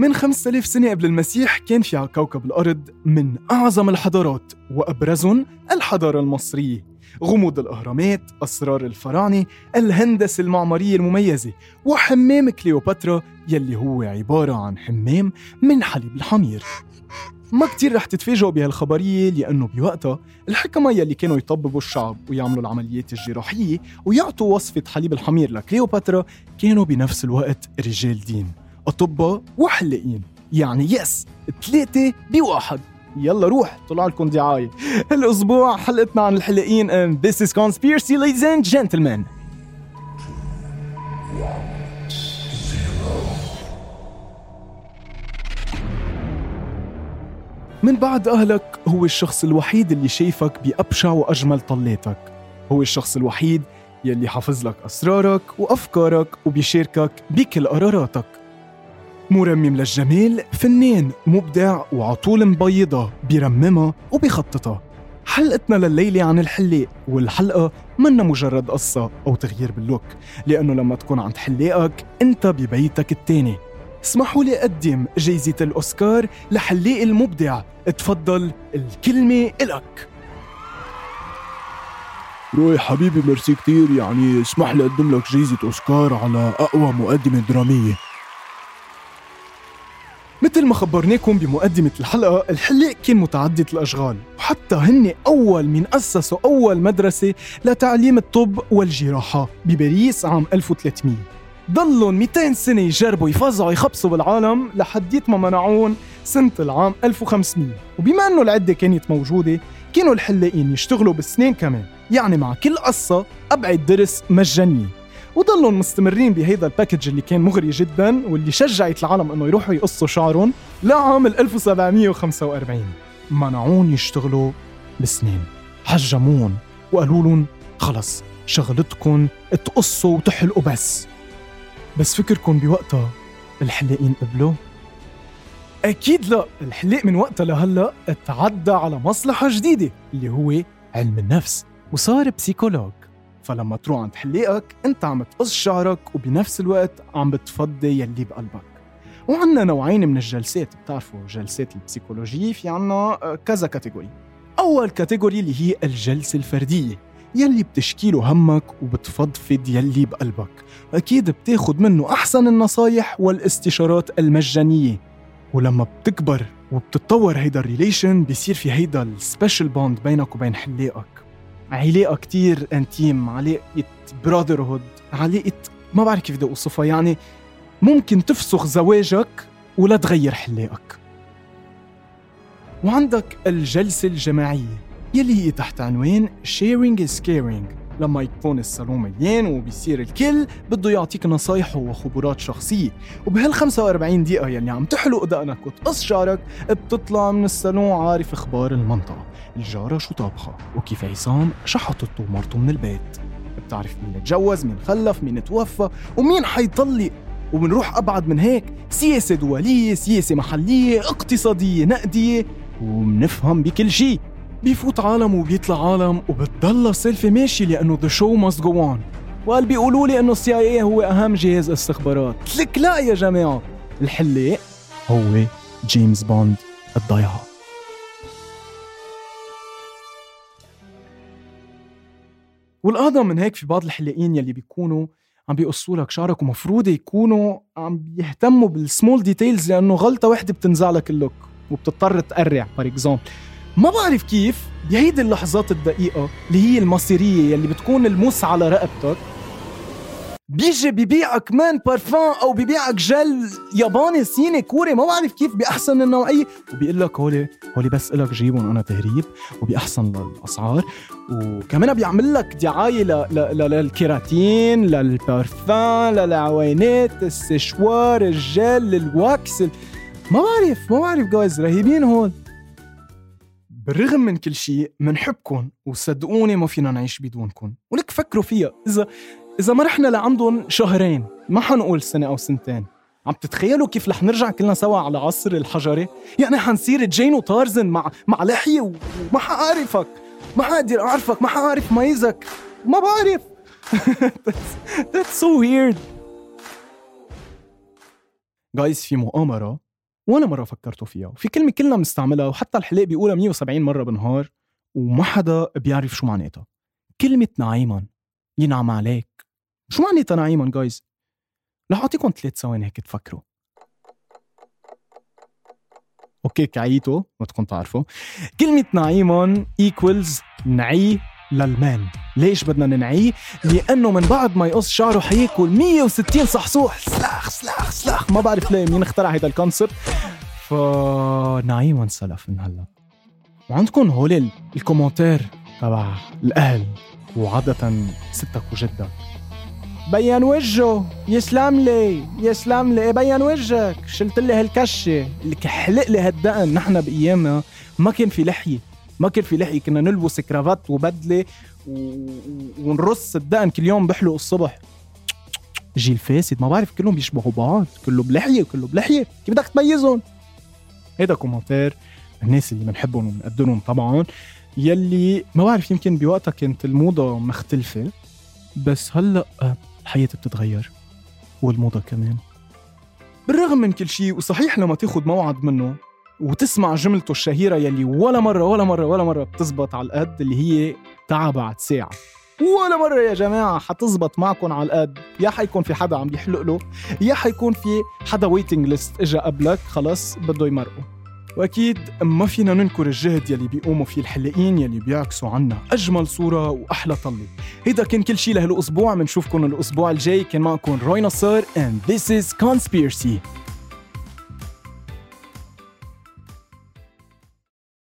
من 5000 سنة قبل المسيح كان في على كوكب الأرض من أعظم الحضارات وأبرزهم الحضارة المصرية. غموض الأهرامات، أسرار الفراعنة، الهندسة المعمارية المميزة وحمام كليوباترا يلي هو عبارة عن حمام من حليب الحمير. ما كتير رح تتفاجئوا بهالخبرية لأنه بوقتها الحكمة يلي كانوا يطببوا الشعب ويعملوا العمليات الجراحية ويعطوا وصفة حليب الحمير لكليوباترا كانوا بنفس الوقت رجال دين. أطباء وحلاقين يعني يس ثلاثة بواحد. يلا روح طلع لكم دعاية. الأسبوع حلقتنا عن الحلاقين and this is conspiracy ladies and gentlemen. من بعد أهلك هو الشخص الوحيد اللي شايفك بأبشع وأجمل طلاتك. هو الشخص الوحيد يلي حافظ لك أسرارك وأفكارك وبيشاركك بكل قراراتك. مرمم للجمال فنان مبدع وعطول مبيضة بيرممها وبيخططها حلقتنا لليلة عن الحلاق والحلقة منا مجرد قصة أو تغيير باللوك. لأنه لما تكون عند حلاقك أنت ببيتك التاني. اسمحوا لي أقدم جايزة الأوسكار لحلاق المبدع. تفضل الكلمة إلك. روي حبيبي ميرسي كتير. يعني اسمح لي أقدم لك جايزة أوسكار على أقوى مقدمة درامية. مثل ما خبرناكم بمقدمة الحلقة الحلاق كان متعدد الأشغال وحتى هن أول من أسسوا أول مدرسة لتعليم الطب والجراحة بباريس عام 1300 ضلوا 200 سنة يجربوا يفزعوا يخبصوا بالعالم لحديت ما منعون سنة العام 1500 وبما أنه العدة كانت موجودة كانوا الحلاقين يشتغلوا بالسنين كمان يعني مع كل قصة أبعد درس مجانية. وضلوا مستمرين بهيدا الباكج اللي كان مغري جدا واللي شجعت العالم إنه يروحوا يقصوا شعرهم لعام 1745 منعون يشتغلوا بسنين. حجمون وقالوا لهم خلص شغلتكم تقصوا وتحلقوا بس. بس فكركم بوقتها الحلاقين قبلوا؟ أكيد لا. الحلاق من وقتها لهلأ تعدى على مصلحة جديدة اللي هو علم النفس وصار psychologue. فلما تروح عند حلاقك انت عم تقص شعرك وبنفس الوقت عم بتفضي يلي بقلبك. وعندنا نوعين من الجلسات بتعرفوا جلسات البسيكولوجية في عنا آه، كذا category. أول category اللي هي الجلسة الفردية يلي بتشكيله همك وبتفضفض يلي بقلبك. أكيد بتاخد منه أحسن النصايح والاستشارات المجانية. ولما بتكبر وبتتطور هيدا ال relation بيصير في هيدا ال special bond بينك وبين حلاقك علاقة كتير intime علاقة brotherhood علاقة ما بعرف كيف بدي أوصفها يعني ممكن تفسخ زواجك ولا تغير حلاقك. وعندك الجلسة الجماعية يلي هي تحت عنوان sharing is caring. لما يكون الصالون مليان وبيصير الكل بده يعطيك نصايح وخبرات شخصية. وبهال 45 دقيقة يلي عم تحلق دقنك وتقص شعرك بتطلع من الصالون عارف إخبار المنطقة. الجارة شو طابخة؟ وكيف عصام؟ شحطت مرته من البيت؟ بتعرف مين تجوز مين خلف مين توفى ومين حيطلق وبنروح أبعد من هيك؟ سياسة دولية سياسة محلية اقتصادية نقدية وبنفهم بكل شيء بيفوت عالم وبيطلع عالم وبتضل السالفة ماشية لأنه the show must go on وقال بيقولوا لي إنه ال CIA هو أهم جهاز استخبارات. لك لا يا جماعة. الحلاق هو جيمس بوند الضيعه والأعظم من هيك في بعض الحلاقين يلي بيكونوا عم بيقصوا لك شعرك ومفروض يكونوا عم بيهتموا بال small details لأنه غلطة وحدة بتنزع لك ال look وبتضطر تقرع. for example ما بعرف كيف بهيدي اللحظات الدقيقة اللي هي المصيرية يلي بتكون الموس على رقبتك. بيجي ببيعك man parfum أو ببيعك جل ياباني صيني كوري ما بعرف كيف بأحسن النوعية. وبيقول لك هولي هولي بس لك جيبهم أنا تهريب وبأحسن الاسعار وكمان بيعمل لك دعاية. للكيراتين للبارفان للعوينات السشوار الجل الواكس ما بعرف ما بعرف جايز رهيبين هون بالرغم من كل شيء منحبكم وصدقوني ما فينا نعيش بدونكم ولك فكروا فيها اذا إذا ما رحنا لعندهم شهرين ما حنقول سنة أو سنتين. عم تتخيلوا كيف رح نرجع كلنا سوا على عصر الحجري؟ يعني حنصير جين وطارزن مع مع لحية وما حعرفك ما حقدر أعرفك ما حعرف ميزك. ما بعرف. That's, so weird. جايز في مؤامرة. ولا مرة فكرتوا فيها. وفي كلمة كلنا بنستعملها وحتى الحلاق بيقولها 170 مرة بالنهار وما حدا بيعرف شو معناتها. كلمة نعيما ينعم عليك. شو معناتها نعيما جايز؟ رح أعطيكم ثلاث ثواني هيك تفكروا. okay كعيتوا ما تكون تعرفوا. كلمة نعيما equals نعي لل man. ليش بدنا ننعيه؟ لأنه من بعد ما يقص شعره حياكل 160 صحصوح. سلاخ سلاخ سلاخ. ما بعرف ليه مين اخترع هيدا ال concept فنعيما سلف من هلا؟ وعندكم هول ال commentaires تبع الأهل. وعادة ستك وجدك. بين وجهه. يسلم لي يسلم لي. بين وجهك. شلت لي هالكشة. اللي حلق لي هالدقن. نحن بأيامنا ما كان في لحية. ما كان في لحية كنا نلبس كرافات وبدلة و... ونرص الدقن كل يوم بحلق الصبح. جيل فاسد ما بعرف كلهم بيشبهوا بعض كله بلحية وكله بلحية كيف بدك تميزهم؟ هيدا commentaire الناس اللي بنحبهم وبنقدرهم طبعا يلي ما بعرف يمكن بوقتها كانت الموضة مختلفة بس هلأ الحياة بتتغير والموضة كمان. بالرغم من كل شيء وصحيح لما تاخد موعد منه وتسمع جملته الشهيرة يلي ولا مرة ولا مرة ولا مرة بتزبط على القد اللي هي تعا بعد ساعة. ولا مرة يا جماعة حتزبط معكم على القد. يا حيكون في حدا عم بيحلق له يا حيكون في حدا ويتنج ليست إجا قبلك خلص بده يمرقه. وأكيد ما فينا ننكر الجهد يلي بيقوموا فيه الحلاقين يلي بيعكسوا عنا. أجمل صورة وأحلى طلة. هيدا كان كل شيء لهالأسبوع بنشوفكم الأسبوع الجاي كان معكم روي نصار and this is conspiracy.